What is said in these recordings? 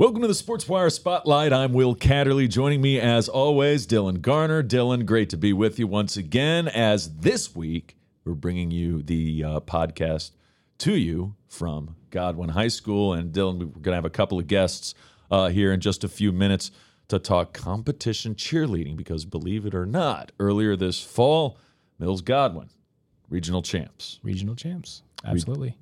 Welcome to the Sportswire Spotlight. I'm Will Kaderli. Joining me, as always, Dylan Garner. Dylan, great to be with you once again. As this week, we're bringing you the uh, podcast to you from Godwin High School. And Dylan, we're going to have a couple of guests uh, here in just a few minutes to talk competition cheerleading because, believe it or not, earlier this fall, Mills Godwin, regional champs. Regional champs. Absolutely.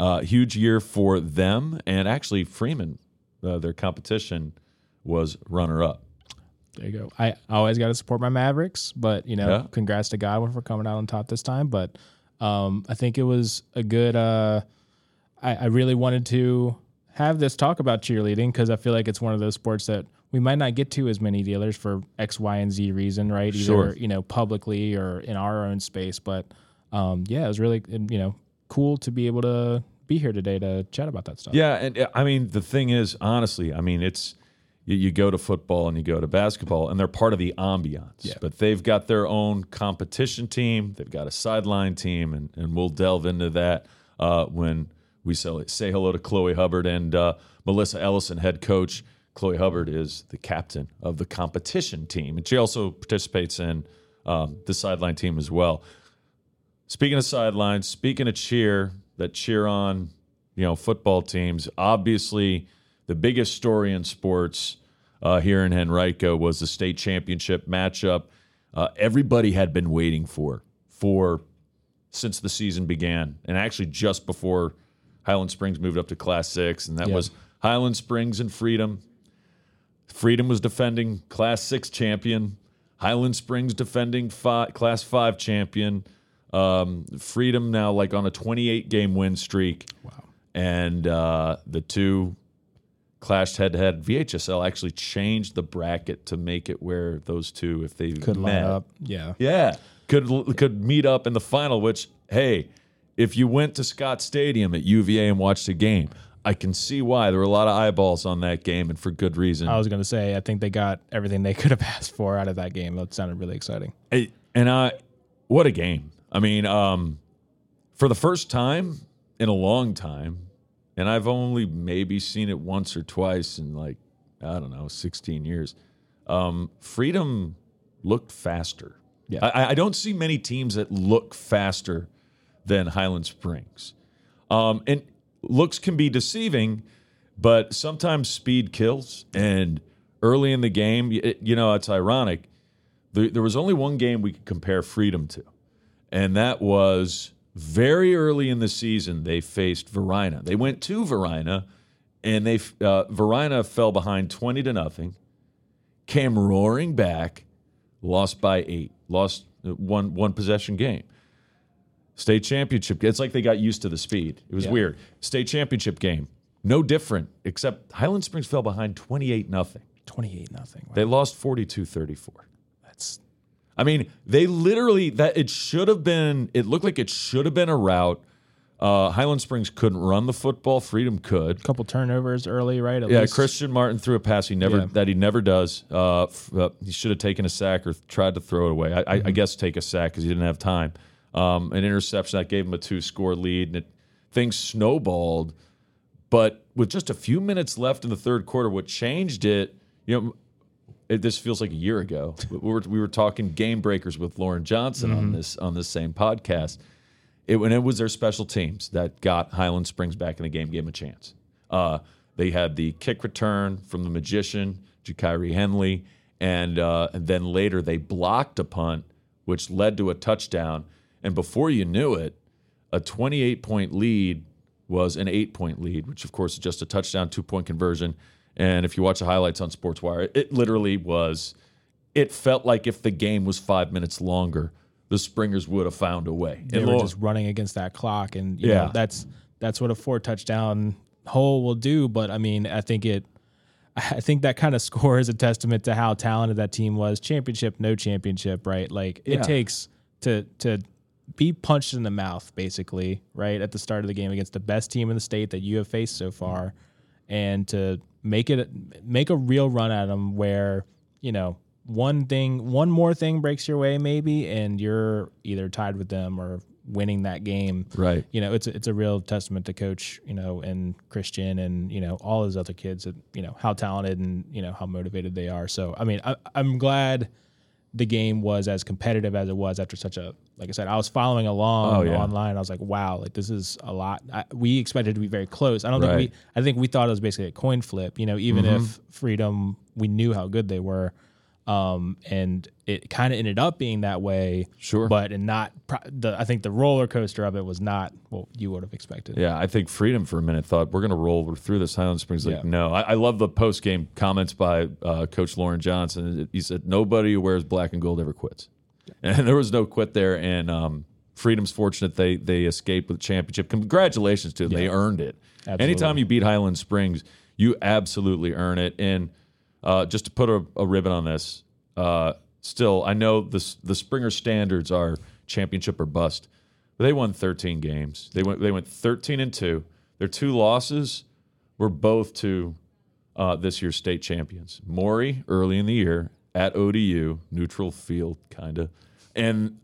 Uh, huge year for them. And actually, Freeman uh, their competition was runner up. There you go. I always got to support my Mavericks, but you know, Yeah. congrats to Godwin for coming out on top this time. But um, I think it was a good. Uh, I, I really wanted to have this talk about cheerleading because I feel like it's one of those sports that we might not get to as many dealers for X, Y, and Z reason, right? Either Sure. you know publicly or in our own space. But um, yeah, it was really you know cool to be able to be here today to chat about that stuff. Yeah, and uh, I mean the thing is, honestly, I mean it's you, you go to football and you go to basketball, and they're part of the ambiance. Yeah. But they've got their own competition team. They've got a sideline team, and, and we'll delve into that uh, when we say, say hello to Chloe Hubbard and uh, Melissa Ellyson, head coach. Chloe Hubbard is the captain of the competition team, and she also participates in um, the sideline team as well. Speaking of sidelines, speaking of cheer, that cheer on, you know, football teams. Obviously, the biggest story in sports uh, here in Henrico was the state championship matchup. Uh, everybody had been waiting for for since the season began, and actually just before Highland Springs moved up to Class Six, and that Yeah. was Highland Springs and Freedom. Freedom was defending Class Six champion. Highland Springs defending Class Five champion. Um, Freedom now like on a 28 game win streak. Wow. And uh, the two clashed head to head. VHSL actually changed the bracket to make it where those two, if they Could met, line up. Yeah. yeah, could could meet up in the final. Which hey, if you went to Scott Stadium at UVA and watched a game, I can see why there were a lot of eyeballs on that game, and for good reason. I was going to say, I think they got everything they could have asked for out of that game. That sounded really exciting. Hey, and I, what a game! I mean, um, for the first time in a long time, and I've only maybe seen it once or twice in like I don't know, sixteen years. Um, Freedom looked faster. Yeah. I, I don't see many teams that look faster than Highland Springs, um, and looks can be deceiving, but sometimes speed kills. And early in the game, it, you know, it's ironic. There, there was only one game we could compare Freedom to, and that was very early in the season. They faced Varina. They went to Varina, and they uh, Varina fell behind twenty to nothing, came roaring back, lost by eight, lost uh, one one possession game. State championship. It's like they got used to the speed. It was Yeah. weird. State championship game, no different, except Highland Springs fell behind twenty eight nothing. 28 nothing. They lost 42-34. That's I mean, they literally that it should have been. It looked like it should have been a route. Uh, Highland Springs couldn't run the football. Freedom could. a couple turnovers early, right? At Yeah, least. Christian Martin threw a pass he never Yeah. that he never does. Uh, f- uh, he should have taken a sack or tried to throw it away. I, I, I guess take a sack because he didn't have time. Um, an interception that gave him a two score lead, and it, things snowballed. But with just a few minutes left in the third quarter, what changed it? You know, it, this feels like a year ago. we were we were talking game breakers with Loren Johnson on this on this same podcast. It when it was their special teams that got Highland Springs back in the game, gave them a chance. Uh, they had the kick return from the magician Jakiri Henley, and uh, and then later they blocked a punt, which led to a touchdown. And before you knew it, a 28 point lead was an eight point lead, which of course is just a touchdown, two point conversion. And if you watch the highlights on SportsWire, it literally was. It felt like if the game was five minutes longer, the Springers would have found a way. They And were lo- just running against that clock, and you Yeah. know, that's that's what a four touchdown hole will do. But I mean, I think it. I think that kind of score is a testament to how talented that team was. Championship, no championship, right? Like it Yeah. takes to to be punched in the mouth, basically, right at the start of the game against the best team in the state that you have faced so far, and to make it make a real run at them where you know one thing, one more thing breaks your way, maybe, and you're either tied with them or winning that game. Right. You know, it's a, it's a real testament to coach, you know, and Christian and, you know, all his other kids that, you know, how talented and, you know, how motivated they are. So, I mean, I, I'm glad the game was as competitive as it was after such a, like I said, I was following along Oh, yeah. online. I was like, wow, like this is a lot. I, we expected it to be very close. I don't think we, I think we thought it was basically a coin flip, you know, even Mm-hmm. if Freedom, we knew how good they were. Um, and it kind of ended up being that way. Sure. But and not, the, I think the roller coaster of it was not what you would have expected. Yeah, I think Freedom for a minute thought we're going to roll through this. Highland Springs like Yeah. no. I, I love the post game comments by uh, Coach Loren Johnson. He said nobody who wears black and gold ever quits, and there was no quit there. And um, Freedom's fortunate they they escaped with the championship. Congratulations to them. They earned it. Absolutely. Anytime you beat Highland Springs, you absolutely earn it. And uh, just to put a, a ribbon on this, uh, still I know the the Springer standards are championship or bust. But they won 13 games. They went they went 13 and 2. Their two losses were both to uh, this year's state champions. Maury early in the year at ODU, neutral field kind of, and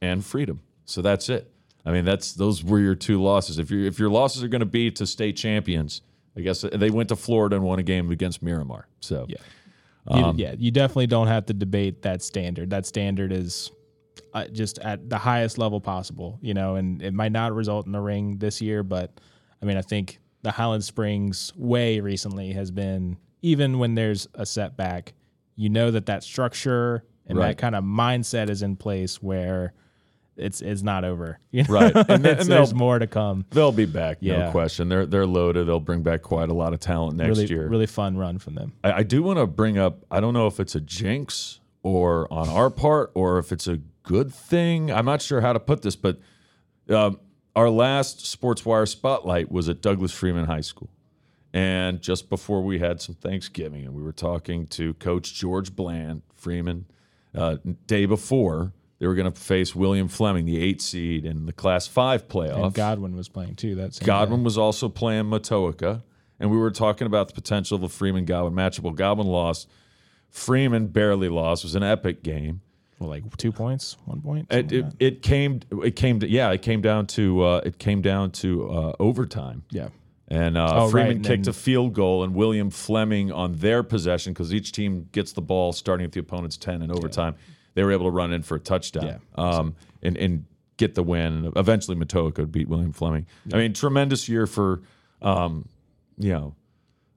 and Freedom. So that's it. I mean, that's those were your two losses. If your if your losses are going to be to state champions, I guess they went to Florida and won a game against Miramar. So Yeah. You, Um, yeah, you definitely don't have to debate that standard. That standard is uh, just at the highest level possible, you know, and it might not result in a ring this year, but I mean, I think the Highland Springs way recently has been even when there's a setback, you know that that structure and Right. that kind of mindset is in place where it's it's not over. You know? Right. And and there's more to come. they'll be back, no Yeah. question. They're they're loaded. They'll bring back quite a lot of talent next Really, year. really fun run from them. I, I do want to bring up. I don't know if it's a jinx or on our part, or if it's a good thing. I'm not sure how to put this, but um, our last Sportswire spotlight was at Douglas Freeman High School, and just before we had some Thanksgiving, and we were talking to Coach George Bland Freeman. Uh, day before, they were going to face William Fleming, the eight seed in the Class Five playoff. And Godwin was playing too. That's Godwin was also playing Matoaca, and we were talking about the potential of a Freeman Godwin matchup. Well, Godwin lost. Freeman barely lost. It was an epic game. well, like two points, one point. It, it, like it came. It came. To, yeah, it came down to. Uh, it came down to uh, overtime. yeah. And uh, Oh, right, Freeman and kicked then- a field goal, and William Fleming on their possession because each team gets the ball starting at the opponent's ten in overtime. They were able to run in for a touchdown, Yeah. um, and and get the win. Eventually, Matoaca beat William Fleming. I mean, tremendous year for, um, you know,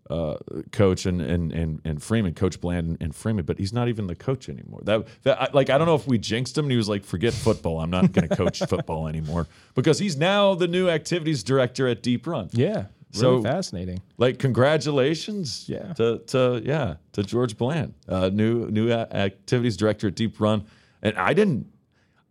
uh, coach and, and and and Freeman, Coach Bland and Freeman, but he's not even the coach anymore. That that I, like I don't know if we jinxed him. and He was like, "Forget football. I'm not going to coach football anymore," because he's now the new activities director at Deep Run. Yeah. So- fascinating. Like, congratulations, Yeah. to to yeah to George Bland, uh, new new activities director at Deep Run, and I didn't.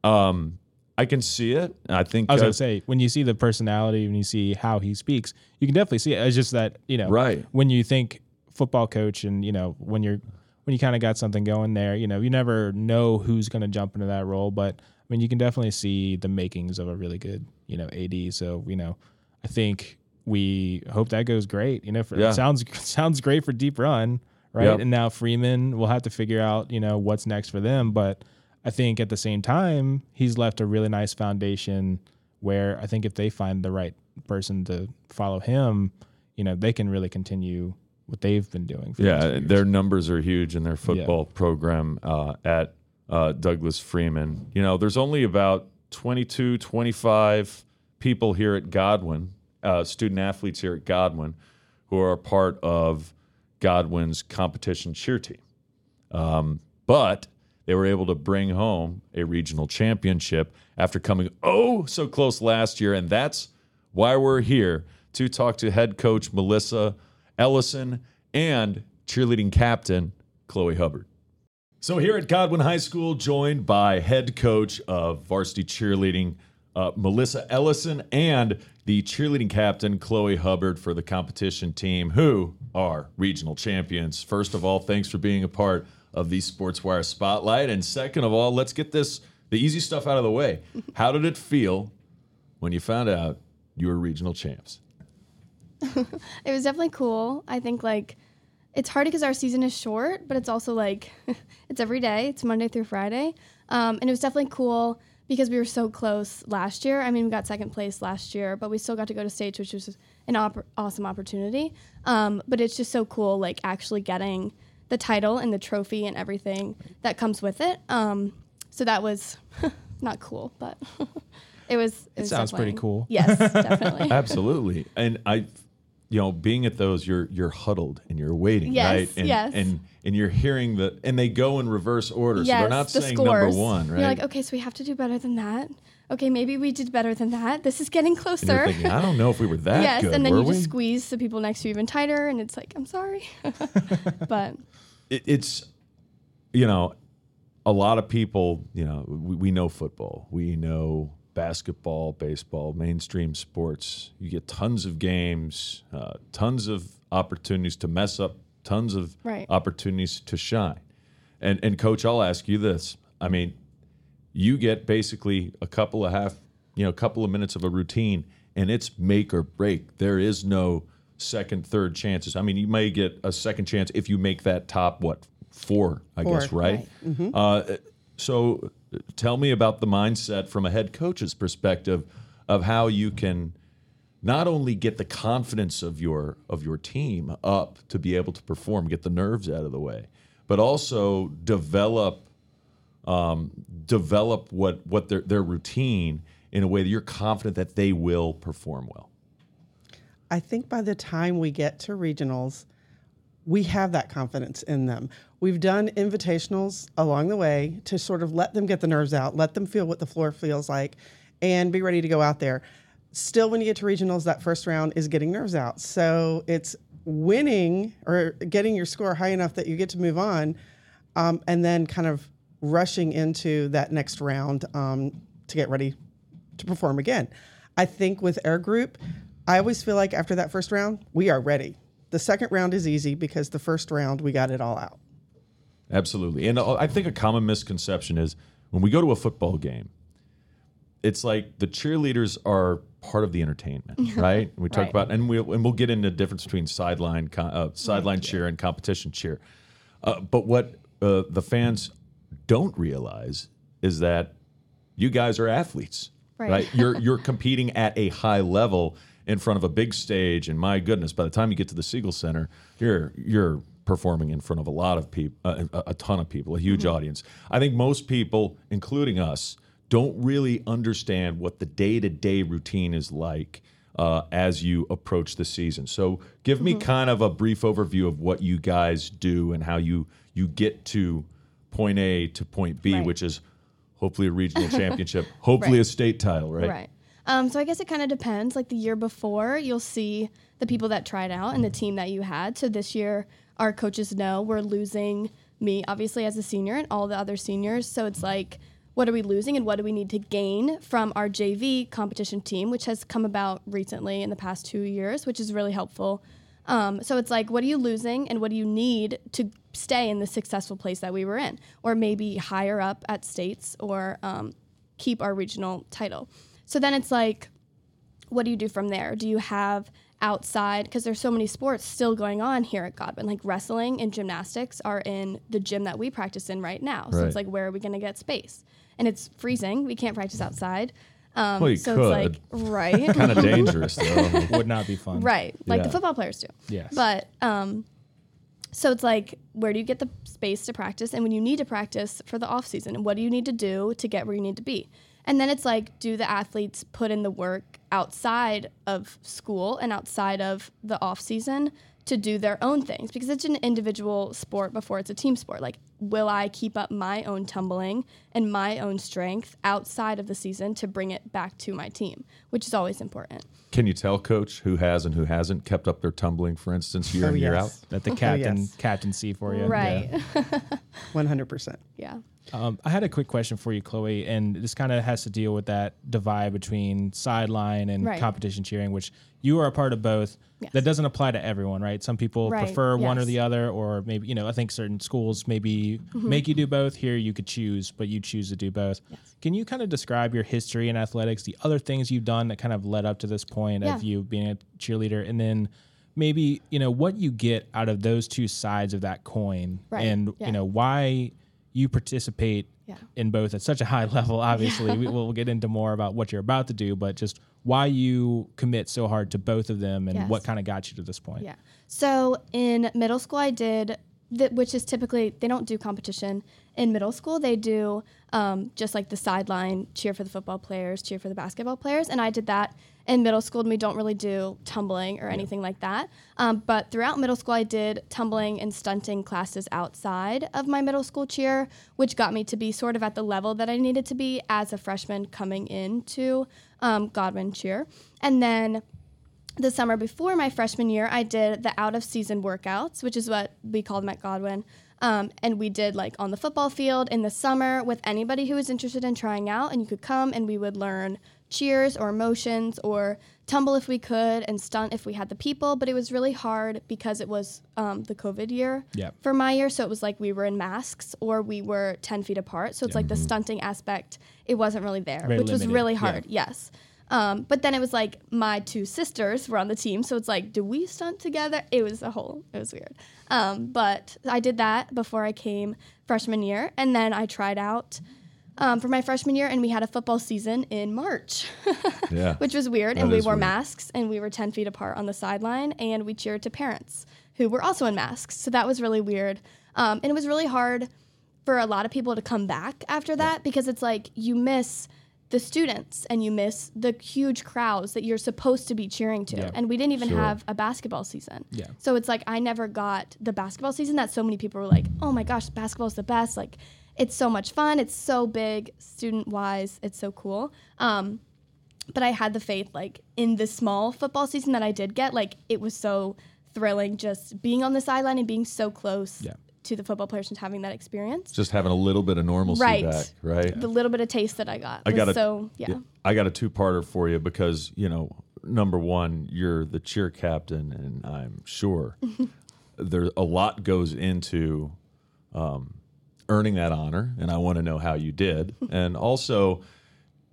Um, I can see it. I think I was uh, gonna say when you see the personality, when you see how he speaks, you can definitely see it. It's just that you know, Right. When you think football coach, and you know when you're when you kind of got something going there, you know, you never know who's gonna jump into that role, but I mean, you can definitely see the makings of a really good, you know, AD. So you know, I think we hope that goes great. You know, for, Yeah. it sounds sounds great for deep run, right? Yep. And now Freeman will have to figure out, you know, what's next for them, but. I think at the same time, he's left a really nice foundation where I think if they find the right person to follow him, you know, they can really continue what they've been doing. For Yeah, their numbers are huge in their football program uh, at uh, Douglas Freeman. You know, there's only about 22, 25 people here at Godwin, uh, student athletes here at Godwin, who are part of Godwin's competition cheer team. Um, but they were able to bring home a regional championship after coming oh so close last year. And that's why we're here to talk to head coach Melissa Ellyson and cheerleading captain Chloe Hubbard. So here at Godwin High School, joined by head coach of varsity cheerleading, uh, Melissa Ellyson, and the cheerleading captain, Chloe Hubbard, for the competition team, who are regional champions. First of all, thanks for being a part of the SportsWire Spotlight. And second of all, let's get this the easy stuff out of the way. How did it feel when you found out you were regional champs? It was definitely cool. I think like it's hard because our season is short, but it's also like it's every day. It's Monday through Friday, um, and it was definitely cool because we were so close last year. I mean, we got second place last year, but we still got to go to states, which was an op- awesome opportunity. Um, but it's just so cool, like actually getting the title and the trophy and everything that comes with it. Um, so that was not cool, but it was. It, It was sounds pretty cool. Yes, definitely. Absolutely. And I, you know, being at those, you're you're huddled and you're waiting, Yes, right? And, yes. And and you're hearing the and they go in reverse order, so yes, they're not the saying scores. number one, right? You're like, okay, so we have to do better than that. Okay, maybe we did better than that. This is getting closer. thinking, I don't know if we were that yes, good, and then were you we? just squeeze the people next to you even tighter, and it's like, I'm sorry, but it, it's you know a lot of people you know we, we know football we know basketball baseball mainstream sports. You get tons of games uh, tons of opportunities to mess up tons of Right. opportunities to shine. And and coach i'll ask you this. I mean you get basically a couple of half you know a couple of minutes of a routine and it's make or break. There is no second third chances. I mean you may get a second chance if you make that top what four i Four, guess right, Uh, so uh, tell me about the mindset from a head coach's perspective of how you can not only get the confidence of your of your team up to be able to perform get the nerves out of the way but also develop um, develop what what their their routine in a way that you're confident that they will perform well. I think by the time we get to regionals, we have that confidence in them. We've done invitationals along the way to sort of let them get the nerves out, let them feel what the floor feels like, and be ready to go out there. Still, when you get to regionals, that first round is getting nerves out. So it's winning or getting your score high enough that you get to move on, um, and then kind of rushing into that next round um, to get ready to perform again. I think with Air Group, I always feel like after that first round, we are ready. The second round is easy because the first round we got it all out. Absolutely. And uh, I think a common misconception is when we go to a football game, it's like the cheerleaders are part of the entertainment, right? We talk Right. about, and we'll and we'll get into the difference between sideline uh, sideline cheer and competition cheer. Uh, but what uh, the fans don't realize is that you guys are athletes, Right. right? You're you're competing at a high level in front of a big stage, and my goodness, by the time you get to the Siegel Center, you're you're performing in front of a lot of people, a, uh, a- a ton of people, a huge mm-hmm. audience. I think most people, including us, don't really understand what the day to day routine is like. Uh, as you approach the season, so give me mm-hmm. kind of a brief overview of what you guys do and how you you get to point A to point B, Right. which is hopefully a regional championship, hopefully Right. a state title, right? Right. Um, so I guess it kind of depends. Like the year before, you'll see the people that tried out and the team that you had. So this year, our coaches know we're losing me, obviously, as a senior and all the other seniors. So it's like, what are we losing and what do we need to gain from our JV competition team, which has come about recently in the past two years, which is really helpful. Um, so it's like, what are you losing and what do you need to stay in the successful place that we were in, or maybe higher up at states, or um, keep our regional title. So then it's like, what do you do from there? Do you have outside because there's so many sports still going on here at Godwin, like wrestling and gymnastics are in the gym that we practice in right now. So Right. it's like, where are we going to get space? And it's freezing. We can't practice outside. Um, Well, you so could. it's like right, Kind of dangerous, though. Would not be fun. right, like the football players do. Yes. But um, so it's like, where do you get the space to practice? And when you need to practice for the off season, and what do you need to do to get where you need to be? And then it's like, do the athletes put in the work outside of school and outside of the off season to do their own things? Because it's an individual sport before it's a team sport. Like, will I keep up my own tumbling and my own strength outside of the season to bring it back to my team, which is always important. Can you tell, coach, who has and who hasn't kept up their tumbling, for instance, year Oh, in, year out? yes. That the captain yes. captaincy for you. Right. 100%. yeah. Um, I had a quick question for you, Chloe, and this kind of has to deal with that divide between sideline and Right. competition cheering, which you are a part of both. Yes. That doesn't apply to everyone, right? Some people Right, prefer one or the other, or maybe you know, I think certain schools maybe Mm-hmm. make you do both. Here, you could choose, but you choose to do both. Can you kind of describe your history in athletics, the other things you've done that kind of led up to this point of you being a cheerleader, and then maybe you know what you get out of those two sides of that coin, Right, and yeah. you know why you participate Yeah. in both at such a high level. Obviously, we, we'll get into more about what you're about to do, but just why you commit so hard to both of them and Yes. what kind of got you to this point. Yeah. So in middle school, I did, th- which is typically, they don't do competition in middle school. They do um, just like the sideline cheer for the football players, cheer for the basketball players. And I did that in middle school, and we don't really do tumbling or anything like that. Um, but throughout middle school, I did tumbling and stunting classes outside of my middle school cheer, which got me to be sort of at the level that I needed to be as a freshman coming into um, Godwin cheer. And then the summer before my freshman year, I did the out of season workouts, which is what we called them at Godwin. Um, and we did like on the football field in the summer with anybody who was interested in trying out, and you could come and we would learn cheers or motions or tumble if we could and stunt if we had the people. But it was really hard because it was um, the COVID year Yeah. for my year. So it was like we were in masks or we were 10 feet apart. So it's like the stunting aspect, it wasn't really there, Very which was limited, really yeah. hard. Yes. Um, but then it was like my two sisters were on the team, so it's like, do we stunt together? It was a whole, it was weird. Um, but I did that before I came freshman year, and then I tried out um, for my freshman year, and we had a football season in March, Yeah. which was weird. That and we wore weird. masks, and we were ten feet apart on the sideline, and we cheered to parents who were also in masks. So that was really weird, um, and it was really hard for a lot of people to come back after that because it's like you miss the students and you miss the huge crowds that you're supposed to be cheering to. Yeah. And we didn't even Sure. have a basketball season. Yeah. So it's like I never got the basketball season that so many people were like, "Oh my gosh, basketball's the best." Like it's so much fun, it's so big student-wise, it's so cool. Um but I had the faith like in the small football season that I did get, like it was so thrilling just being on the sideline and being so close Yeah. to the football players and having that experience. Just having a little bit of normalcy Right. back, right? The little bit of taste that I got I got a, so yeah. I got a two-parter for you because you know, number one, you're the cheer captain, and I'm sure there a lot goes into um, earning that honor, and I want to know how you did, and also.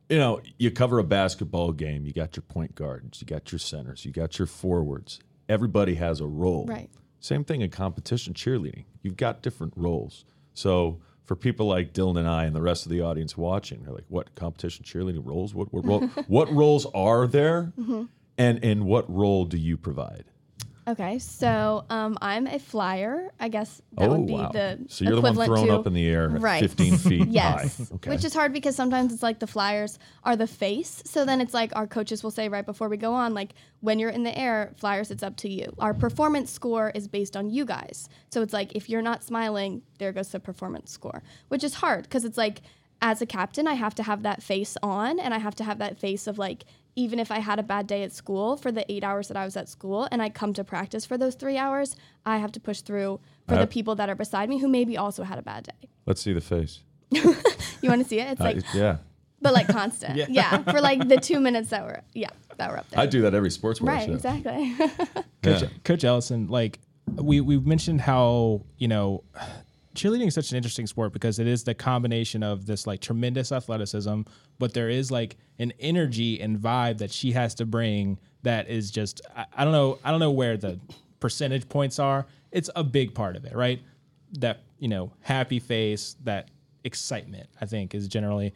You know, you cover a basketball game. You got your point guards, you got your centers, you got your forwards. Everybody has a role. Right. Same thing in competition cheerleading. You've got different roles. So for people like Dylan and I and the rest of the audience watching, they're like, "What competition cheerleading roles? What what role? what roles are there? Mm-hmm. And and what role do you provide?" Okay, so um, I'm a flyer. I guess that would be Oh, wow! the so you're the one equivalent thrown to, up in the air, at Right. 15 feet Yes, high. Okay. which is hard because sometimes it's like the flyers are the face. So then it's like our coaches will say right before we go on, like when you're in the air, flyers, it's up to you. Our performance score is based on you guys. So it's like if you're not smiling, there goes the performance score, which is hard because it's like as a captain, I have to have that face on and I have to have that face of like even if I had a bad day at school for the eight hours that I was at school and I come to practice for those three hours, I have to push through for I- the people that are beside me who maybe also had a bad day. Let's see the face. You want to see it? It's Uh, like yeah, but like constant. Yeah. yeah. For like the two minutes that were yeah, that were up there. I do that every sports bar right, show. exactly. Coach, Yeah. Coach Ellyson, like we we mentioned how you know cheerleading is such an interesting sport because it is the combination of this like tremendous athleticism, but there is like an energy and vibe that she has to bring that is just I, I don't know I don't know where the percentage points are. It's a big part of it, right? That you know happy face, that excitement. I think is generally.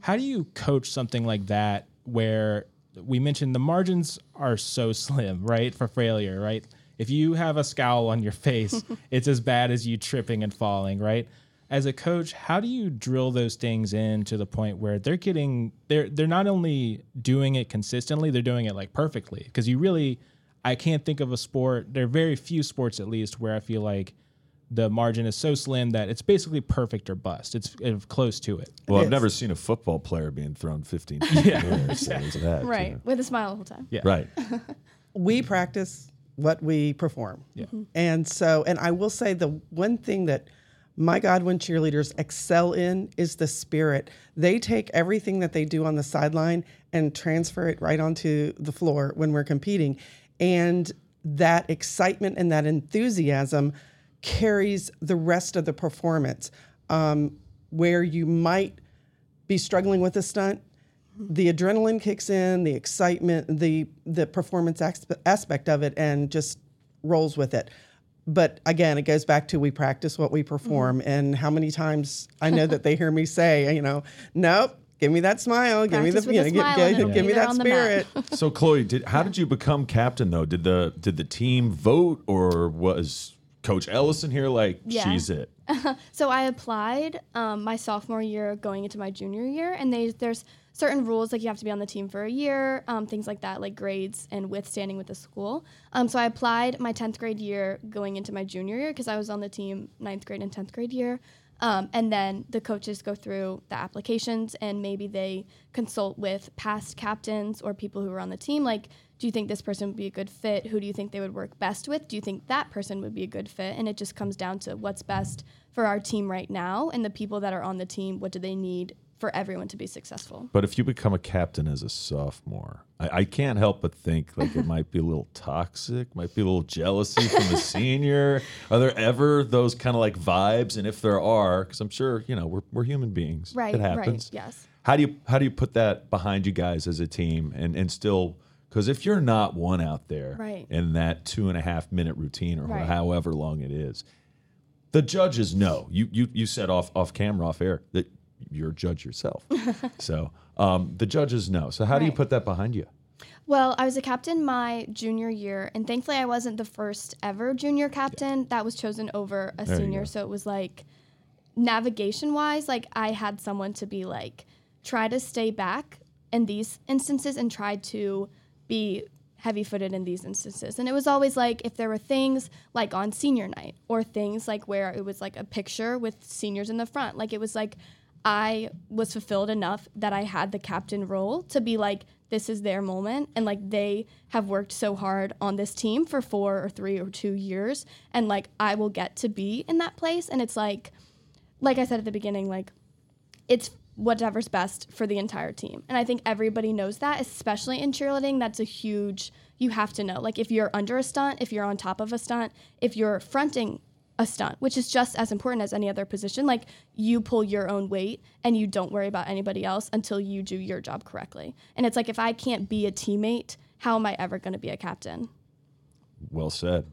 How do you coach something like that where we mentioned the margins are so slim, right, for failure, right? If you have a scowl on your face, it's as bad as you tripping and falling, right? As a coach, how do you drill those things in to the point where they're getting they're they're not only doing it consistently, they're doing it like perfectly because you really I can't think of a sport, there are very few sports at least where I feel like the margin is so slim that it's basically perfect or bust. It's uh, close to it. Well, I've is. never seen a football player being thrown 15 feet in the air, so there's that, right. too. With a smile the whole time. Yeah. Right. we practice what we perform. Yeah. And so, and I will say the one thing that my Godwin cheerleaders excel in is the spirit. They take everything that they do on the sideline and transfer it right onto the floor when we're competing. And that excitement and that enthusiasm carries the rest of the performance. Um, where you might be struggling with a stunt, the adrenaline kicks in, the excitement, the the performance aspect of it, and just rolls with it. but again, it goes back to we practice what we perform, Mm-hmm. and how many times I know that they hear me say, you know, nope, give me that smile, give me the, you know, smile give, and give, give me that on the mat. spirit. So Chloe, did how did you become captain though? Did the did the team vote or was Coach Ellyson here like Yeah. she's it? So I applied um, my sophomore year going into my junior year, and they, there's certain rules like you have to be on the team for a year, um, things like that, like grades and withstanding with the school. Um, so I applied my 10th grade year going into my junior year because I was on the team 9th grade and 10th grade year. Um, and then the coaches go through the applications and maybe they consult with past captains or people who were on the team. Like, do you think this person would be a good fit? Who do you think they would work best with? Do you think that person would be a good fit? And it just comes down to what's best for our team right now and the people that are on the team. What do they need for everyone to be successful? But if you become a captain as a sophomore, I, I can't help but think like it might be a little toxic, might be a little jealousy from the senior. Are there ever those kind of like vibes? And if there are, because I'm sure you know we're we're human beings, Right, It right, happens. yes. How do you how do you put that behind you guys as a team and and still? Because if you're not one out there Right. in that two and a half minute routine or Right. however long it is, the judges know. You you you said off off camera, off air that you're a judge yourself. so um, the judges know. So how do you put that behind you? Well, I was a captain my junior year, and thankfully, I wasn't the first ever junior captain that was chosen over a There senior. So it was like navigation wise, like I had someone to be like, try to stay back in these instances and try to be heavy footed in these instances. And it was always like if there were things like on senior night or things like where it was like a picture with seniors in the front, like it was like I was fulfilled enough that I had the captain role to be like, this is their moment. And like they have worked so hard on this team for four or three or two years. And like I will get to be in that place. And it's like, like I said at the beginning, like it's whatever's best for the entire team. And I think everybody knows that, especially in cheerleading. That's a huge, you have to know. Like if you're under a stunt, if you're on top of a stunt, if you're fronting a stunt, which is just as important as any other position, like you pull your own weight and you don't worry about anybody else until you do your job correctly. And it's like if I can't be a teammate, how am I ever going to be a captain? Well said.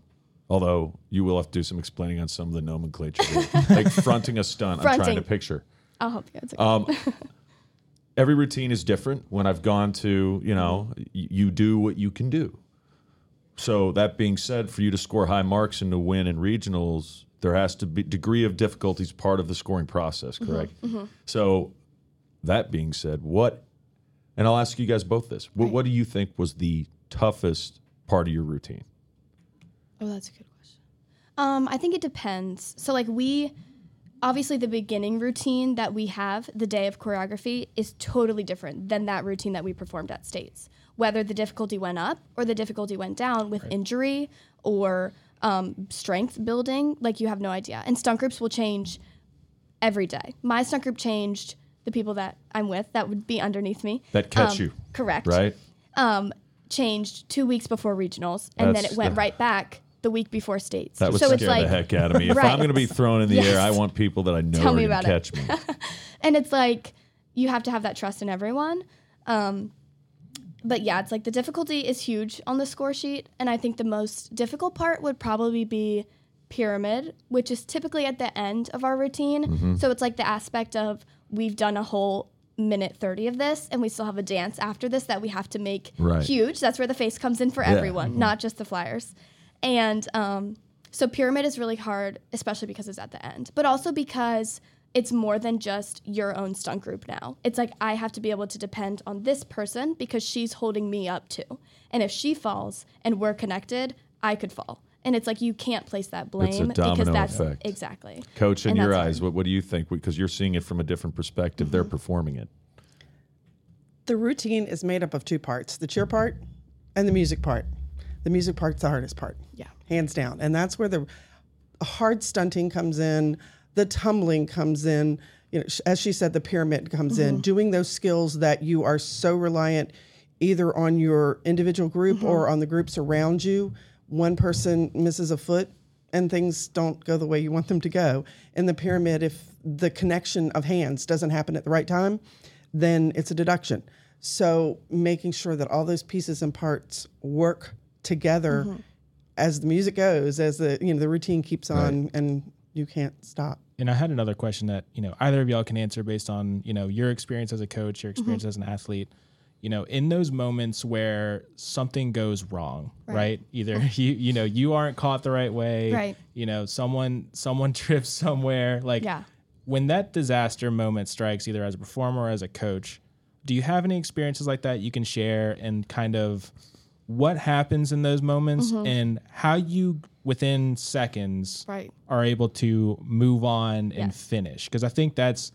Although you will have to do some explaining on some of the nomenclature, like fronting a stunt. I'm trying to picture. I'll help you. Okay. Um, every routine is different. When I've gone to, you know, y- you do what you can do. So that being said, for you to score high marks and to win in regionals, there has to be degree of difficulty is part of the scoring process, correct? So that being said, what, and I'll ask you guys both this: what, what do you think was the toughest part of your routine? Oh, that's a good question. Um, I think it depends. So, like, we obviously the beginning routine that we have the day of choreography is totally different than that routine that we performed at states. Whether the difficulty went up or the difficulty went down with injury or um, strength building, like you have no idea. And stunt groups will change every day. My stunt group changed. The people that I'm with that would be underneath me That catch um, you, correct right? um, changed two weeks before regionals, and then it went the- right back the week before states. That would so scare it's like, the heck out of me. If Right. I'm going to be thrown in the air, I want people that I know Tell me about it. catch me. and it's like you have to have that trust in everyone. Um, but yeah, it's like the difficulty is huge on the score sheet, and I think the most difficult part would probably be pyramid, which is typically at the end of our routine. Mm-hmm. So it's like the aspect of we've done a whole minute 30 of this and we still have a dance after this that we have to make Right. huge that's where the face comes in for Yeah. Mm-hmm. everyone not just the flyers and um, so pyramid is really hard especially because it's at the end but also because it's more than just your own stunt group now it's like i have to be able to depend on this person because she's holding me up too and if she falls and we're connected i could fall and it's like you can't place that blame because domino that's effect. exactly Coach, in And your eyes, what, what do you think? Because you're seeing it from a different perspective. They're mm-hmm. performing it. The routine is made up of two parts the cheer part and the music part. The music part's the hardest part. Yeah. Hands down. And that's where the hard stunting comes in, the tumbling comes in. You know, as she said, the pyramid comes in, mm-hmm. doing those skills that you are so reliant either on your individual group mm-hmm. or on the groups around you. One person misses a foot and things don't go the way you want them to go. In the pyramid, if the connection of hands doesn't happen at the right time, then it's a deduction. So making sure that all those pieces and parts work together mm-hmm. as the music goes, as the you know the routine keeps on, and you can't stop. And I had another question that you know either of y'all can answer based on you know your experience as a coach, your experience as an athlete. You know, in those moments where something goes wrong, right? Right. Either you you know you aren't caught the right way, Right. You know, someone someone trips somewhere. Like Yeah. when that disaster moment strikes, either as a performer or as a coach, do you have any experiences like that you can share and kind of what happens in those moments Mm-hmm. and how you within seconds Right. are able to move on and Yes. Mm-hmm. finish because i think that's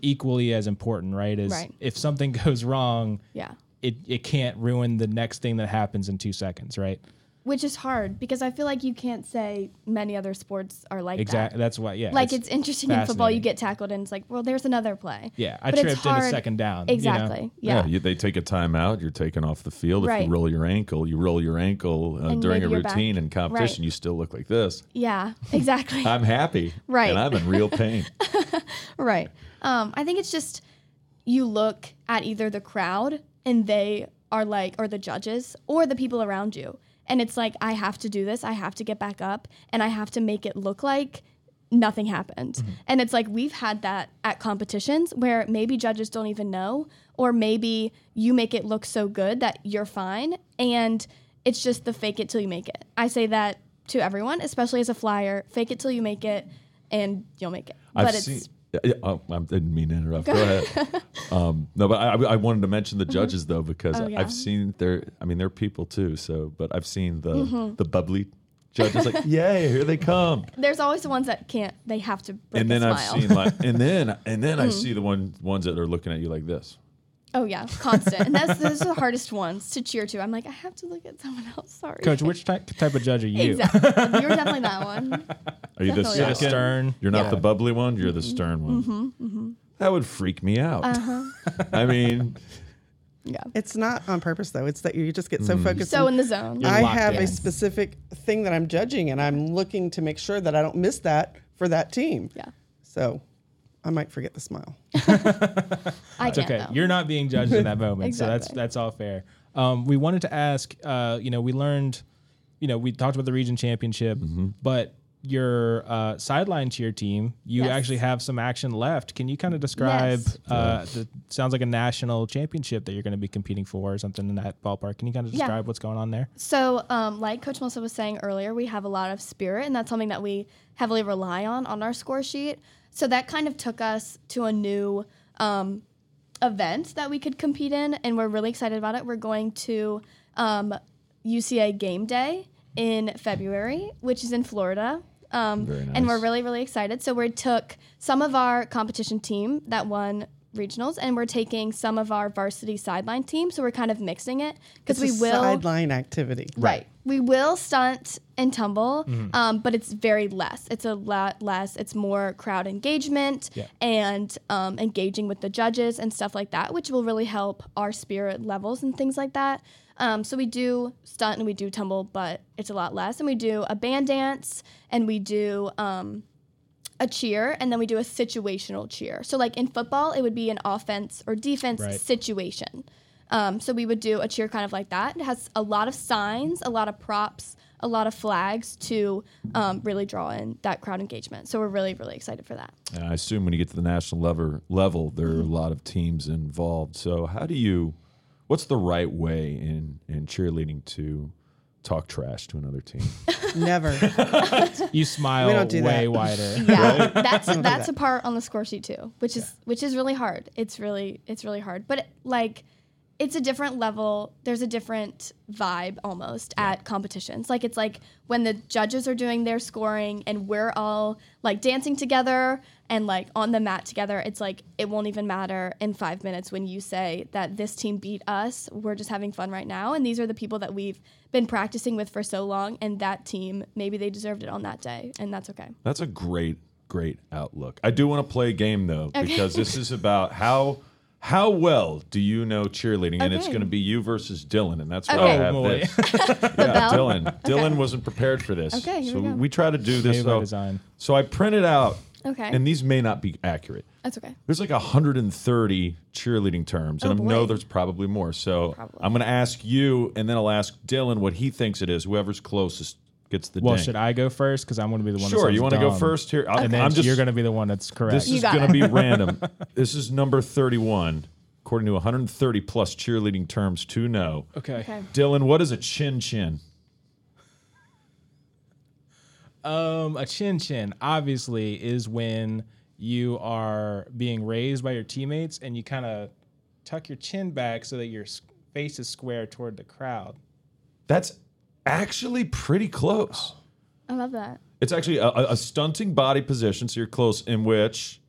equally as important right is Right. if something goes wrong Yeah. it, it can't ruin the next thing that happens in two seconds right Which is hard because I feel like you can't say many other sports are like that. exactly that. that's why yeah Like it's, interesting in football, you get tackled and it's like, well, there's another play. yeah i But tripped in a second down you know? Exactly. Yeah. you, they take a timeout. You're taken off the field. If Right. you roll your ankle, you roll your ankle uh, during a maybe back. routine and competition. Right. You still look like this. Yeah. Exactly. I'm happy, Right. And I'm in real pain. Right. Um, I think it's just you look at either the crowd and they are like, or the judges, or the people around you. And it's like, I have to do this. I have to get back up and I have to make it look like nothing happened. Mm-hmm. And it's like, we've had that at competitions where maybe judges don't even know, or maybe you make it look so good that you're fine. And it's just the fake it till you make it. I say that to everyone, especially as a flyer fake it till you make it and you'll make it. I've but it's. seen. Yeah, Oh, I didn't mean to interrupt. Go ahead. um, no, but I, I wanted to mention the judges though because Oh, yeah. I've seen their. I mean, they're people too. So, but I've seen the Mm-hmm. the bubbly judges like, yay, here they come. there's always the ones that can't they have to and then I've seen like, and then and then I see the one ones that are looking at you like this. Oh yeah constant and that's those are the hardest ones to cheer to i'm like i have to look at someone else sorry coach which type, type of judge are you exactly you're definitely that one Are you the Definitely the second? stern You're not Yeah. the bubbly one. You're the Mm-hmm. stern one. That would freak me out. Uh-huh. I mean, yeah It's not on purpose though. It's that you just get so focused. so in the zone You're I have in. a specific thing that I'm judging, and I'm looking to make sure that I don't miss that for that team. yeah So I might forget the smile. i It's can't okay. though. You're not being judged in that moment, so that's that's all fair. Um, we wanted to ask. Uh, you know, we learned. You know, we talked about the region championship, Mm-hmm. but your uh, sideline your team, you Yes. actually have some action left. Can you kind of describe? Yes. Uh, the sounds like a national championship that you're going to be competing for, or something in that ballpark. Can you kind of Yeah. describe what's going on there? So, um, like Coach Melissa was saying earlier, we have a lot of spirit, and that's something that we heavily rely on on our score sheet. So that kind of took us to a new um, event that we could compete in, and we're really excited about it. We're going to um, UCA Game Day in February, which is in Florida. Um, Very And we're really, really excited. So we took some of our competition team that won regionals, and we're taking some of our varsity sideline team. So we're kind of mixing it because we a will sideline activity. Right. We will stunt and tumble, Mm-hmm. um, but it's very less. It's a lot less. It's more crowd engagement Yeah. and um, engaging with the judges and stuff like that, which will really help our spirit levels and things like that. Um, so we do stunt and we do tumble, but it's a lot less. And we do a band dance and we do um, a cheer and then we do a situational cheer. So like in football, it would be an offense or defense Right. situation. Um, so we would do a cheer kind of like that. It has a lot of signs, a lot of props, a lot of flags to um, really draw in that crowd engagement. So we're really, really excited for that. and I assume when you get to the national level, level there are a lot of teams involved. So how do you? What's the right way in in cheerleading to talk trash to another team? Never. You smile We don't do way that. wider. Yeah, that's that's a part on the score sheet too, which is which is really hard. It's really it's really hard, but it, like it's a different level. There's a different vibe almost at competitions. Like it's like when the judges are doing their scoring and we're all like dancing together and like on the mat together. It's like it won't even matter in five minutes when you say that this team beat us. We're just having fun right now, and these are the people that we've been practicing with for so long. And that team, maybe they deserved it on that day, and that's okay. That's a great, great outlook. I do want to play a game though, because this is about how how well do you know cheerleading, and it's Okay. going to be you versus Dylan, and that's why I Okay. have Oh, boy. this. Yeah, bell? Dylan. Dylan wasn't prepared for this. Okay, here so we go. try to do this. Maybe by So, design. so I printed out, Okay. and these may not be accurate. That's okay. There's like 130 cheerleading terms, and Oh, I know boy. there's probably more. So Probably. I'm going to ask you, and then I'll ask Dylan what he thinks it is. Whoever's closest gets the Well, ding. should I go first? Because I'm going to be the one. Sure, that you want to go first here? I'll, and then I'm just you're going to be the one that's correct. This You is got going to it. be random. This is number 31, according to 130 plus cheerleading terms to know. okay. Okay. Dylan, what is a chin chin? Um, a chin chin obviously is when you are being raised by your teammates and you kind of tuck your chin back so that your s- face is square toward the crowd. That's actually pretty close. I love that. It's actually a, a a stunting body position, so you're close, in which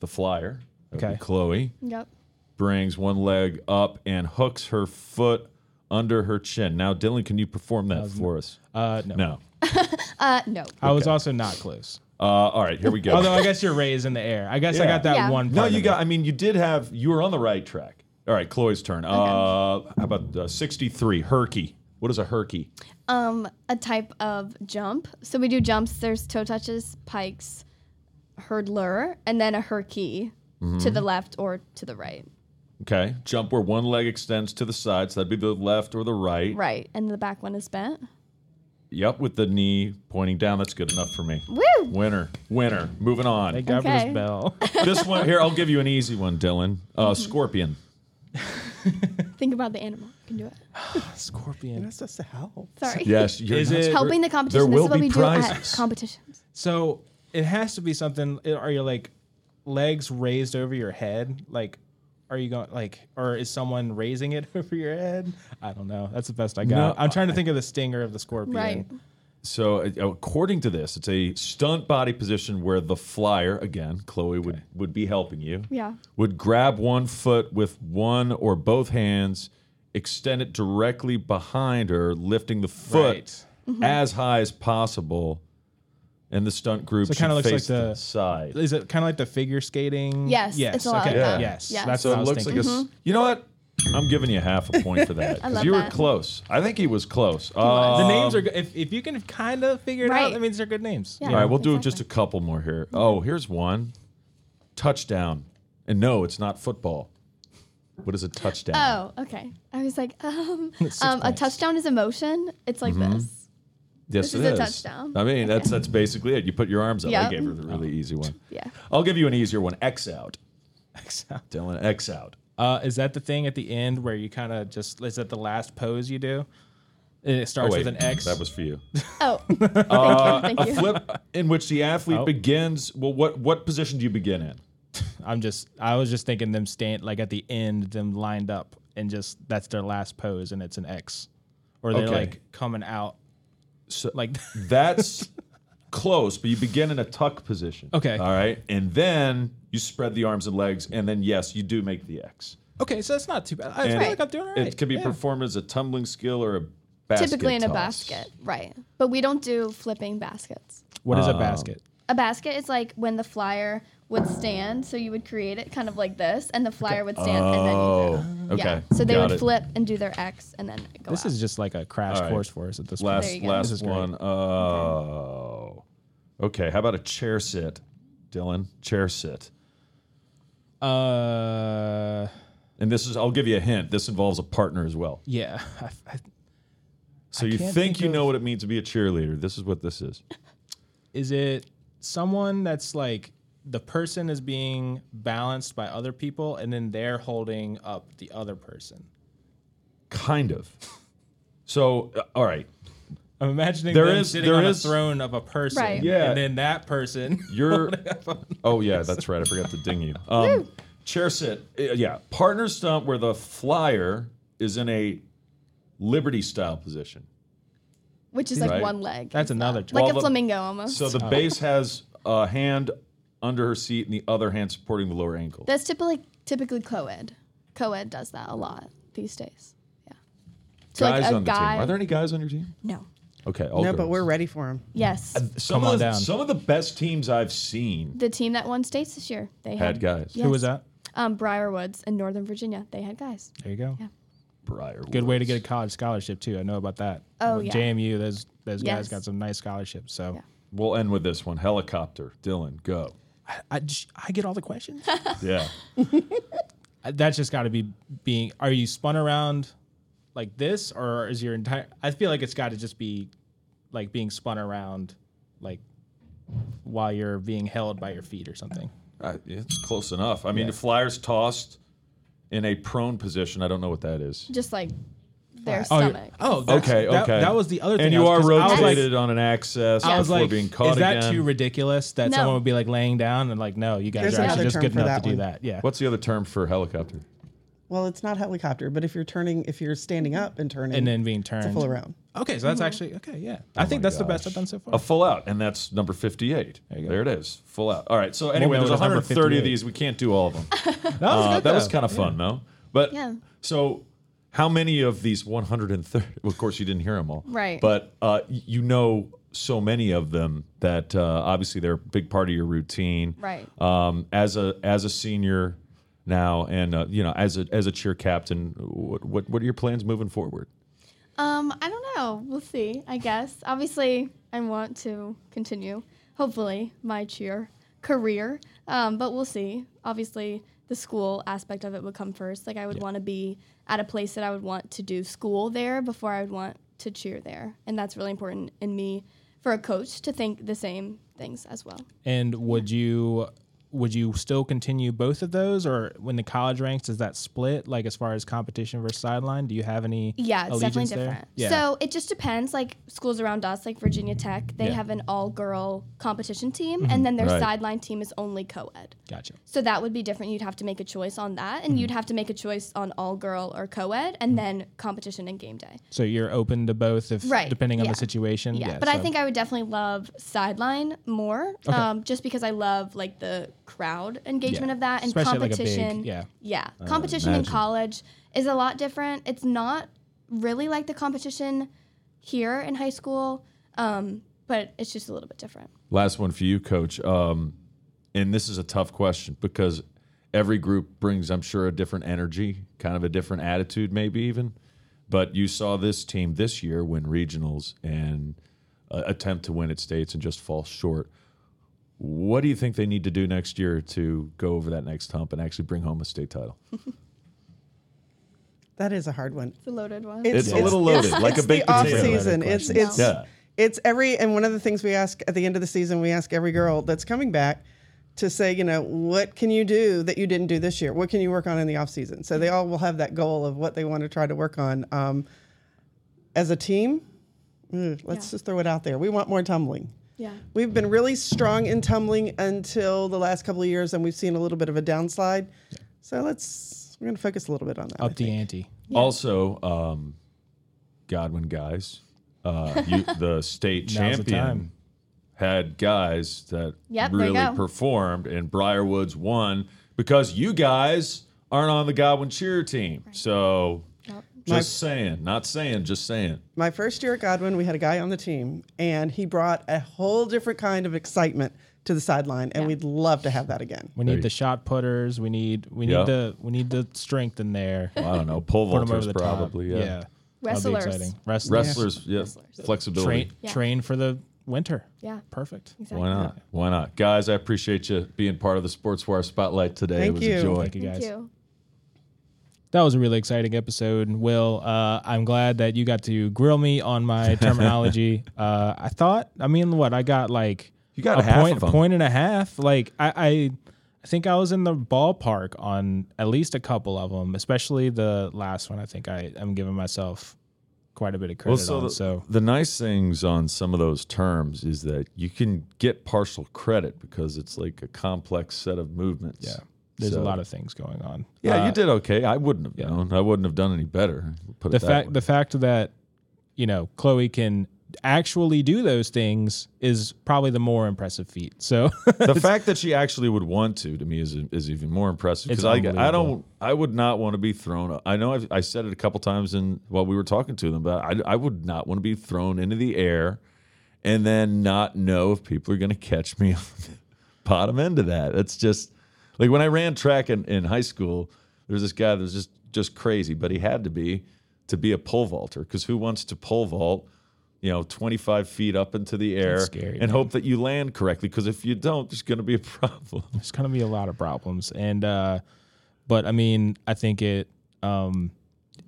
the flyer, that would be Okay. Chloe, Yep. brings one leg up and hooks her foot under her chin. Now, Dylan, can you perform that for us? Uh, no. No. Uh, no. I was also not close. Uh, all right, here we go. Although I guess your ray is in the air. I guess I Yeah. got that Yeah. one. No, part you of got. it. I mean, you did have. You were on the right track. All right, Chloe's turn. Uh, how about uh, sixty-three? Herky. What is a herky? Um, a type of jump. So we do jumps. There's toe touches, pikes, hurdler, and then a herky Mm-hmm. to the left or to the right. Okay, jump where one leg extends to the side. So that'd be the left or the right. Right. And the back one is bent. Yep, with the knee pointing down. That's good enough for me. Woo! Winner, winner. Moving on. Thank God for Okay. this bell. this one here, I'll give you an easy one, Dylan. Uh, scorpion. Think about the animal. You can do it. Scorpion. That's just a help. Sorry. Yes, you're Is not- it- Helping the competition. will this is what be we prizes. do at competitions. So it has to be something. Are you like legs raised over your head? Like, are you going like, or is someone raising it over your head? I don't know. That's the best I got. No, I'm trying to think of the stinger of the scorpion. Right. So, uh, according to this, it's a stunt body position where the flyer, again, Chloe would, would be helping you, Yeah. would grab one foot with one or both hands, extend it directly behind her, lifting the foot Right. Mm-hmm. as high as possible. And the stunt group So it should kinda looks like face the- side. Is it kind of like the figure skating? Yes, Yes. it's a lot okay. like that. Yes. Yes. That's So what I it was looks thinking. like a. s- You know what? I'm giving you half a point for that because love you were that. close. I think he was close. the Um, names are good. If, if you can kind of figure it out, Right. that means they're good names. Yeah. All right, we'll do just a couple more here. Oh, here's one. Touchdown. And no, it's not football. What is a touchdown? Oh, okay. I was like, um, Six um a points. touchdown is a motion. It's like Mm-hmm. this. yes, this it is a touchdown. I mean, that's that's basically it. You put your arms up. I Yep. gave her the really easy one. Yeah. I'll give you an easier one. X out. X out. Dylan, X out. Uh, is that the thing at the end where you kind of just is that the last pose you do? It starts oh, with an X. That was for you. Oh, thank Uh, you. Thank a you. flip in which the athlete Oh. begins. Well, what what position do you begin in? I'm just I was just thinking them stand like at the end, them lined up, and just that's their last pose, and it's an X, or they're Okay. like coming out So like That's close, but you begin in a tuck position. Okay. All right. And then you spread the arms and legs, and then yes, you do make the X. okay, so that's not too bad. I And feel like I'm doing all right. It can be Yeah. performed as a tumbling skill or a basket Typically in a toss. basket, right? But we don't do flipping baskets. What is a Um, basket? A basket is like when the flyer would stand, so you would create it kind of like this, and the flyer would stand, and then you Oh, go. okay. Yeah. So they Got would it. flip and do their X, and then go This out. is just like a crash All right. course for us at this Last There you go. last This is great. one. Oh. Okay. How about a chair sit, Dylan? Chair sit. Uh, And this is I'll give you a hint. This involves a partner as well. yeah. I, I, So I you can't think, think you of- know what it means to be a cheerleader. This is what this is. is it someone that's like the person is being balanced by other people, and then they're holding up the other person? Kind of. So, uh, all right. I'm imagining There them is- sitting there on is- a throne of a person, Right. Yeah. and then that person. You're. oh yeah, that's right. I forgot to ding you. Um, chair sit. Uh, Yeah, partner stunt where the flyer is in a liberty style position. which is like Right. one leg. That's another not- term. like Well, a the- flamingo almost. So the base has a hand under her seat and the other hand supporting the lower ankle. That's typically typically co-ed. Co-ed does that a lot these days. Yeah. So guys like a on the guy. team. Are there any guys on your team? no. Okay. all no, but we're ready for him. Yes. Some Come of on the, down. Some of the best teams I've seen the team that won states this year, they had had, guys. Yes. Who was that? Um, Briar Woods in Northern Virginia. They had guys. There you go. Yeah. Briar. Good way to get a college scholarship too. I know about that. Oh, With yeah. JMU, those those guys Yes. got some nice scholarships. So Yeah. We'll end with this one. Helicopter. Dylan, go. I, I, j- I get all the questions. Yeah. Uh, That's just got to be being. Are you spun around like this, or is your entire? I feel like it's got to just be like being spun around, like while you're being held by your feet or something. Uh, it's close enough. I mean, Yeah. the flyers tossed in a prone position. I don't know what that is. Just like their Oh, stomach. oh, that's- Okay, that- okay. That, was the other thing. And you was- are 'cause I was like- rotated on an access I was before like, being caught is that again. too ridiculous that No. someone would be like laying down and like, no, you guys There's are actually just good enough that to do that. Yeah. What's the other term for helicopter? Well, it's not helicopter, but if you're turning, if you're standing up and turning, And then being it's turned. a full around. Okay, so that's actually okay. Yeah, I think my that's the best. I've done so far. A full out, and that's number 58. There you go. There it is, full out. All right, so anyway, know there's 130 of these. We can't do all of them. that was, Uh, good, that was kind of fun, though. But Yeah. so how many of these 130? Well, of course, you didn't hear them all, Right. But uh, you know so many of them that uh, obviously they're a big part of your routine, Right. Um, as a as a senior now, and uh, you know, as a as a cheer captain, what, what what are your plans moving forward? Um, I don't know. We'll see. I guess. Obviously, I want to continue. Hopefully, my cheer career. Um, but we'll see. Obviously, the school aspect of it would come first. Like I would want to be at a place that I would want to do school there before I would want to cheer there, and that's really important in me for a coach to think the same things as well. And would you would you still continue both of those, or when the college ranks is that split? Like as far as competition versus sideline, do you have any? Yeah, it's definitely different. Yeah. So it just depends. Like schools around us, like Virginia Tech, they Yeah. have an all-girl competition team, mm-hmm. and then their Right. sideline team is only co-ed. gotcha. So that would be different. You'd have to make a choice on that, and mm-hmm. you'd have to make a choice on all girl or co-ed, and mm-hmm. then competition and game day. So you're open to both, if Right, depending on the situation. Yeah, but I think I would definitely love sideline more, um, just because I love like the crowd engagement Yeah. of that and Especially, like, a big- competition. yeah. yeah, competition in college is a lot different. It's not really like the competition here in high school, um, but it's just a little bit different. Last one for you, Coach. Um, and this is a tough question because every group brings, I'm sure, a different energy, kind of a different attitude, maybe even. But you saw this team this year win regionals and uh, attempt to win at states and just fall short. What do you think they need to do next year to go over that next hump and actually bring home a state title? That is a hard one. It's a loaded one. It's a little loaded, like a it's baked the off season. It's it's Yeah. it's every and one of the things we ask at the end of the season, we ask every girl that's coming back to say, you know, what can you do that you didn't do this year? What can you work on in the off season? So they all will have that goal of what they want to try to work on. Um, as a team, mm, let's Yeah. just throw it out there. We want more tumbling. Yeah. We've been really strong in tumbling until the last couple of years, and we've seen a little bit of a downslide. So let's we're going to focus a little bit on that. I up the think. ante. Also, um, Godwin guys, uh, you, the state Now's the champion had guys that Yep, really performed, and Briar Woods won because you guys aren't on the Godwin cheer team. So, Yep. just saying, not saying, just saying. My first year at Godwin, we had a guy on the team, and he brought a whole different kind of excitement to the sideline, and Yeah. we'd love to have that again. We need the shot putters. We need we need the we need the strength in there. I don't know, pole vaulters probably, top. yeah. That'll be Wrestlers. exciting. Wrestlers. Wrestlers, yeah, Wrestlers. flexibility. Train Yeah. train for the winter. Yeah. Perfect. Exactly. Why not? Why not? Guys, I appreciate you being part of the Sportswire Spotlight today. Thank it was you. a joy. Thank you guys. Thank you. That was a really exciting episode. Will, uh, I'm glad that you got to grill me on my terminology. uh, I thought, I mean, what I got like You got a half point, point and a half. Like I, I, I think I was in the ballpark on at least a couple of them, especially the last one. I think I am giving myself quite a bit of credit so on. the, so the nice things on some of those terms is that you can get partial credit because it's like a complex set of movements. yeah, there's So- a lot of things going on. Yeah, Uh, you did okay. I wouldn't have yeah. known. I wouldn't have done any better. Put the it fact way. the fact that you know Chloe can actually do those things is probably the more impressive feat. So the fact that she actually would want to to me is is even more impressive because I I don't I would not want to be thrown. I know I've, I said it a couple times in while we were talking to them, but I I would not want to be thrown into the air and then not know if people are going to catch me on the bottom end of that. It's just like when I ran track in, in high school. There was this guy that was just just crazy, but he had to be to be a pole vaulter because who wants to pole vault? You know, 25 feet up into the air scary, and man. hope that you land correctly. Because if you don't, there's going to be a problem. there's going to be a lot of problems and uh but i mean i think it um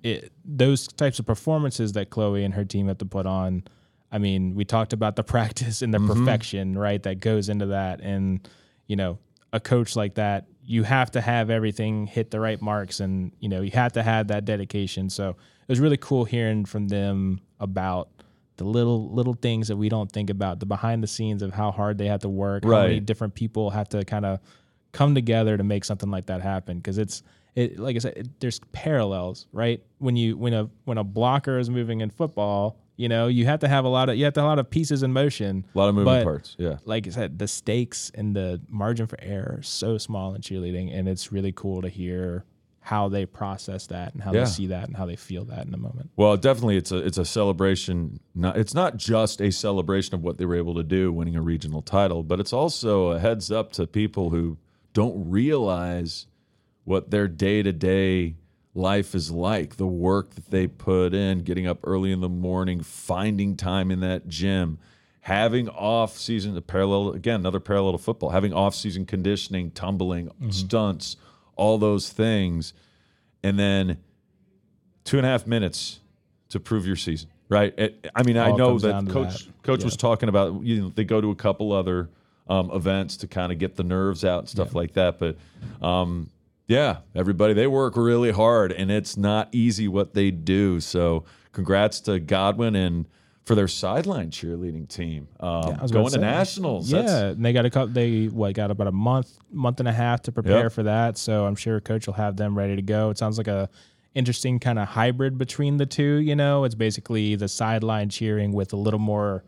it those types of performances that chloe and her team have to put on I mean, we talked about the practice and the perfection, right, that goes into that. And, you know, a coach like that, you have to have everything hit the right marks and, you know, you have to have that dedication. So it was really cool hearing from them about the little little things that we don't think about, the behind the scenes of how hard they have to work, how many different people have to kind of come together to make something like that happen. Because it's it, like I said, it, there's parallels, right? When you when a when a blocker is moving in football, you know, you have to have a lot of you have to have a lot of pieces in motion. A lot of moving But, parts. Yeah. Like I said, the stakes and the margin for error are so small in cheerleading, and it's really cool to hear how they process that and how Yeah. they see that and how they feel that in the moment. Well, definitely, it's a it's a celebration. Not, it's not just a celebration of what they were able to do, winning a regional title, but it's also a heads up to people who don't realize what their day to day life is like. The work that they put in, getting up early in the morning, finding time in that gym, having off season the parallel again another parallel to football, having off season conditioning, tumbling, stunts, all those things, and then two and a half minutes to prove your season, right? It- I mean, I know that coach that. coach Yeah. was talking about you know they go to a couple other um, events to kind of get the nerves out and stuff like that, but um, yeah, everybody they work really hard and it's not easy what they do. So congrats to Godwin and for their sideline cheerleading team um, I was going to say. nationals. Yeah, That's- and they got a couple. They what got about a month, month and a half to prepare Yep. for that. So I'm sure coach will have them ready to go. It sounds like a interesting kind of hybrid between the two. You know, it's basically the sideline cheering with a little more,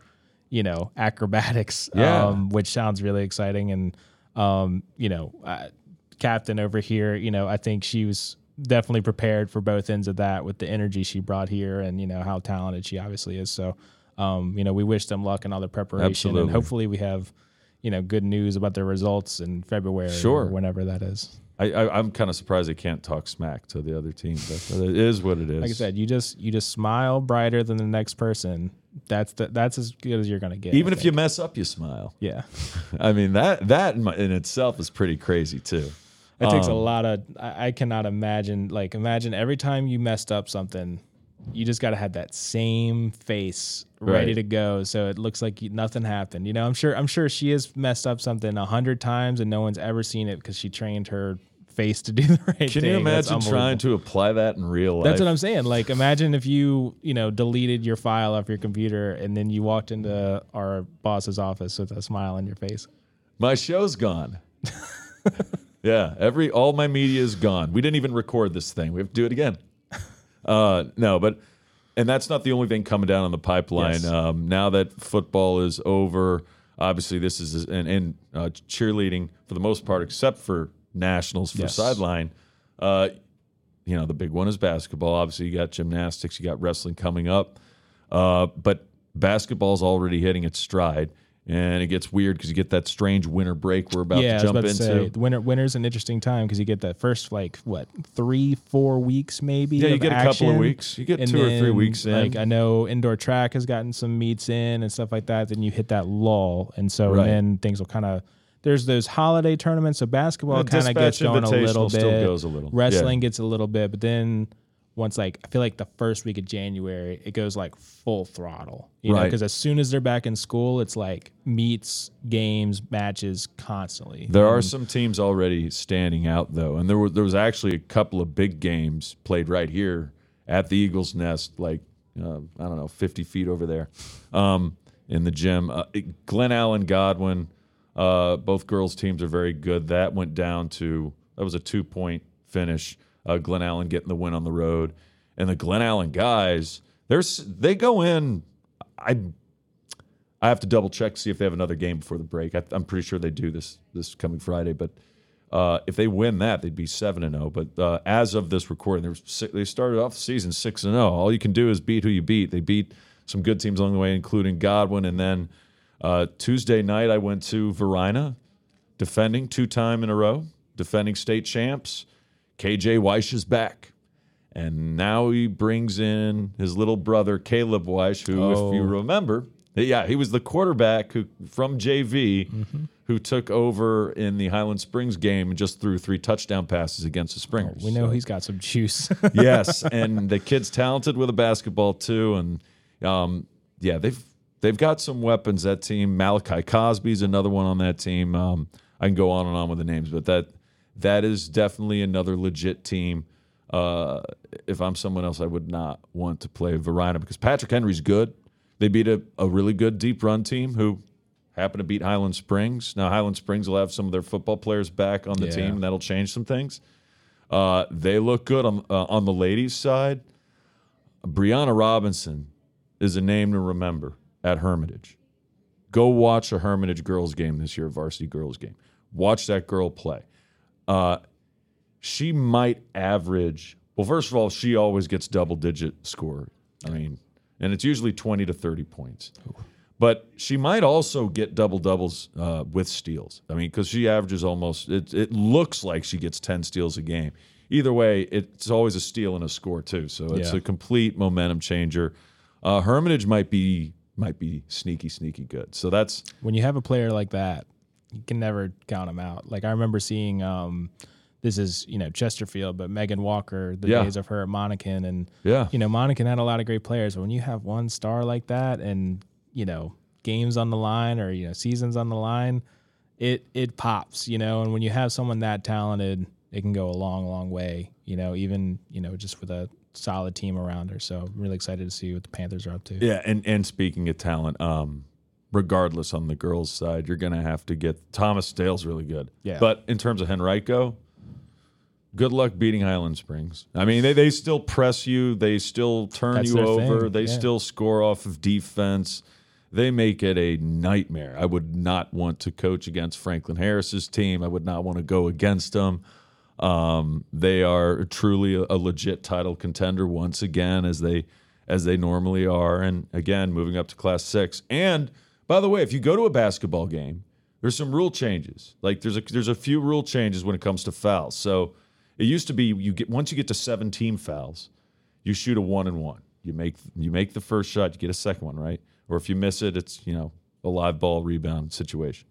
you know, acrobatics. Yeah. um, which sounds really exciting. And um, you know, uh, captain over here, you know, I think she was definitely prepared for both ends of that with the energy she brought here and you know how talented she obviously is. So, um, you know, we wish them luck in all the preparation Absolutely. and hopefully we have, you know, good news about their results in February Sure. or whenever that is. I, I, I'm kind of surprised they can't talk smack to the other team, but, it is what it is. Like I said, you just you just smile brighter than the next person. That's the, that's as good as you're gonna get. even I if you mess up, you smile. yeah, I mean that that in, my, in itself is pretty crazy too. It takes a Um, lot of. I, I cannot imagine. Like imagine every time you messed up something, you just got to have that same face ready Right. to go, so it looks like you, nothing happened. You know, I'm sure I'm sure she has messed up something a hundred times and no one's ever seen it because she trained her face to do the right thing. Can you imagine trying to apply that in real life? That's what I'm saying. Like, imagine if you, you know, deleted your file off your computer and then you walked into our boss's office with a smile on your face. My show's gone. yeah, every all my media is gone. We didn't even record this thing. We have to do it again. Uh, no, but and that's not the only thing coming down on the pipeline. Yes. Um, now that football is over, obviously this is and, and uh, cheerleading for the most part, except for nationals for Yes. sideline. Uh, you know, the big one is basketball. Obviously, you got gymnastics, you got wrestling coming up. Uh, but basketball's already hitting its stride, and it gets weird because you get that strange winter break we're about yeah, to jump about to into. say, the winter winter's an interesting time because you get that first like what three, four weeks maybe. Yeah, you get a couple of weeks. You get And two or three weeks in. Like I know indoor track has gotten some meets in and stuff like that. Then you hit that lull, and so Right. then things will kind of. There's those holiday tournaments, so basketball kind of gets going a little bit. still goes a little. Wrestling gets a little bit, but then once like I feel like the first week of January, it goes like full throttle. You know, Right. because as soon as they're back in school, it's like meets, games, matches constantly. There are some teams already standing out though, and there were there was actually a couple of big games played right here at the Eagles Nest, like uh, I don't know, fifty feet over there, um, in the gym. Uh, Glen Allen, Godwin, uh, both girls teams are very good. That went down to that was a two point finish. Uh, Glen Allen getting the win on the road, and the Glen Allen guys, there's they go in. I I have to double check see if they have another game before the break. I, I'm pretty sure they do this this coming Friday, but uh, if they win that, they'd be seven and zero. But uh, as of this recording, they started off the season six and zero. All you can do is beat who you beat. They beat some good teams along the way, including Godwin, and then uh, Tuesday night I went to Varina, defending two time in a row, defending state champs. KJ Weish is back. And now he brings in his little brother Caleb Weish, who, if you Oh. remember, yeah, he was the quarterback who from JV who took over in the Highland Springs game and just threw three touchdown passes against the Springers. we know So- he's got some juice. yes, and the kid's talented with a basketball too, and um, yeah, they've they've got some weapons. That team, Malachi Cosby's another one on that team. Um, I can go on and on with the names, but that that is definitely another legit team. Uh, if I'm someone else, I would not want to play Varina because Patrick Henry's good. They beat a, a really good deep run team who happened to beat Highland Springs. Now Highland Springs will have some of their football players back on the Yeah. team, and that'll change some things. Uh, they look good on uh, on the ladies' side. Brianna Robinson is a name to remember at Hermitage. Go watch a Hermitage girls game this year, varsity girls game. Watch that girl play. Uh, she might average. Well, first of all, she always gets double digit score. I mean, and it's usually twenty to thirty points. But she might also get double doubles uh, with steals. I mean, because she averages almost. It, it looks like she gets ten steals a game. Either way, it's always a steal and a score too. So it's Yeah. a complete momentum changer. Uh, Hermitage might be might be sneaky, sneaky good. So that's when you have a player like that, you can never count them out. Like I remember seeing, um, this is you know Chesterfield, but Megan Walker, the Yeah. days of her at Monacan, and yeah. you know Monacan had a lot of great players. But when you have one star like that, and you know games on the line or you know seasons on the line, it it pops. You know, and when you have someone that talented, it can go a long, long way. You know, even you know just with a solid team around her. So I'm really excited to see what the Panthers are up to. Yeah, and and speaking of talent, um, regardless on the girls' side, you're gonna have to get Thomas Dale's really good. Yeah. But in terms of Henrico, good luck beating Highland Springs. I mean, they, they still press you, they still turn That's you over, thing, they yeah. still score off of defense. They make it a nightmare. I would not want to coach against Franklin Harris's team. I would not want to go against them. Um, they are truly a, a legit title contender once again, as they as they normally are, and again moving up to Class Six. And by the way, if you go to a basketball game, there's some rule changes. Like there's a there's a few rule changes when it comes to fouls. So it used to be you get once you get to 17 fouls, you shoot a one and one. You make you make the first shot, you get a second one, right? Or if you miss it, it's you know a live ball rebound situation.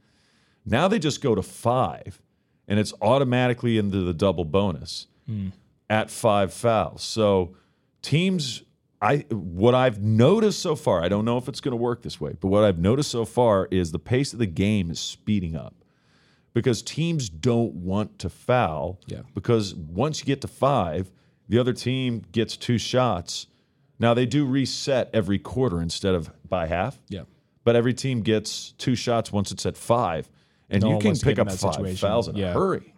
Now they just go to five, and it's automatically into the double bonus hmm. at five fouls. So teams, I what I've noticed so far, I don't know if it's going to work this way, but what I've noticed so far is the pace of the game is speeding up because teams don't want to foul. Yeah. Because once you get to five, the other team gets two shots. Now they do reset every quarter instead of by half Yeah. but every team gets two shots once it's at five, and No you can pick up five situation. fouls in a Yeah. hurry.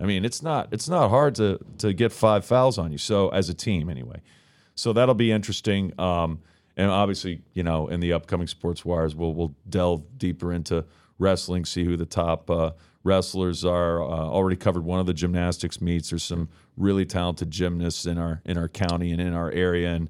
I mean, it's not it's not hard to to get five fouls on you. So as a team, anyway, so that'll be interesting. Um, and obviously, you know, in the upcoming sports wires, we'll we'll delve deeper into wrestling, see who the top uh, wrestlers are. Uh, already covered one of the gymnastics meets. There's some really talented gymnasts in our in our county and in our area, and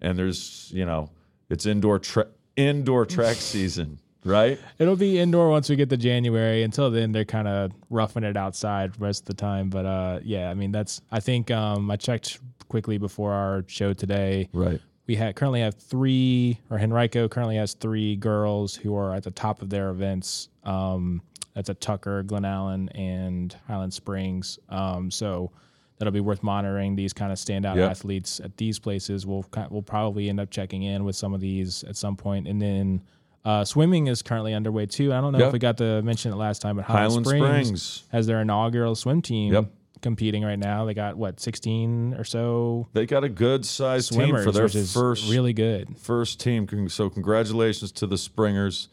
and there's you know it's indoor tra- indoor track season, right? It'll be indoor once we get to January. Until then, they're kind of roughing it outside most of the time. But uh, yeah, I mean that's. I think um, I checked quickly before our show today. Right. We had currently have three, or Henrico currently has three girls who are at the top of their events. Um, that's at Tucker, Glen Allen, and Highland Springs. Um, so that'll be worth monitoring. These kind of standout Yep. athletes at these places. We'll we'll probably end up checking in with some of these at some point, and then. Uh, swimming is currently underway too. I don't know Yep. if we got to mention it last time, but Highland, Highland Springs, Springs. has their inaugural swim team Yep. competing right now. They got what sixteen or so They got a good sized team for their first really good. first team. So congratulations to the Springers.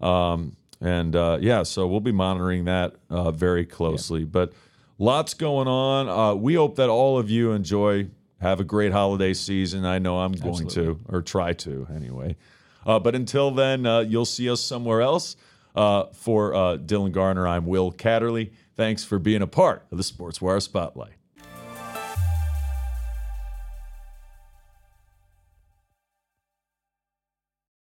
Um, and uh, yeah, so we'll be monitoring that uh, very closely. But lots going on. Uh, we hope that all of you enjoy. Have a great holiday season. I know I'm going to, or try to anyway. Uh, but until then, uh, you'll see us somewhere else. Uh, for uh, Dylan Garner, I'm Will Kaderli. Thanks for being a part of the Sportswire Spotlight.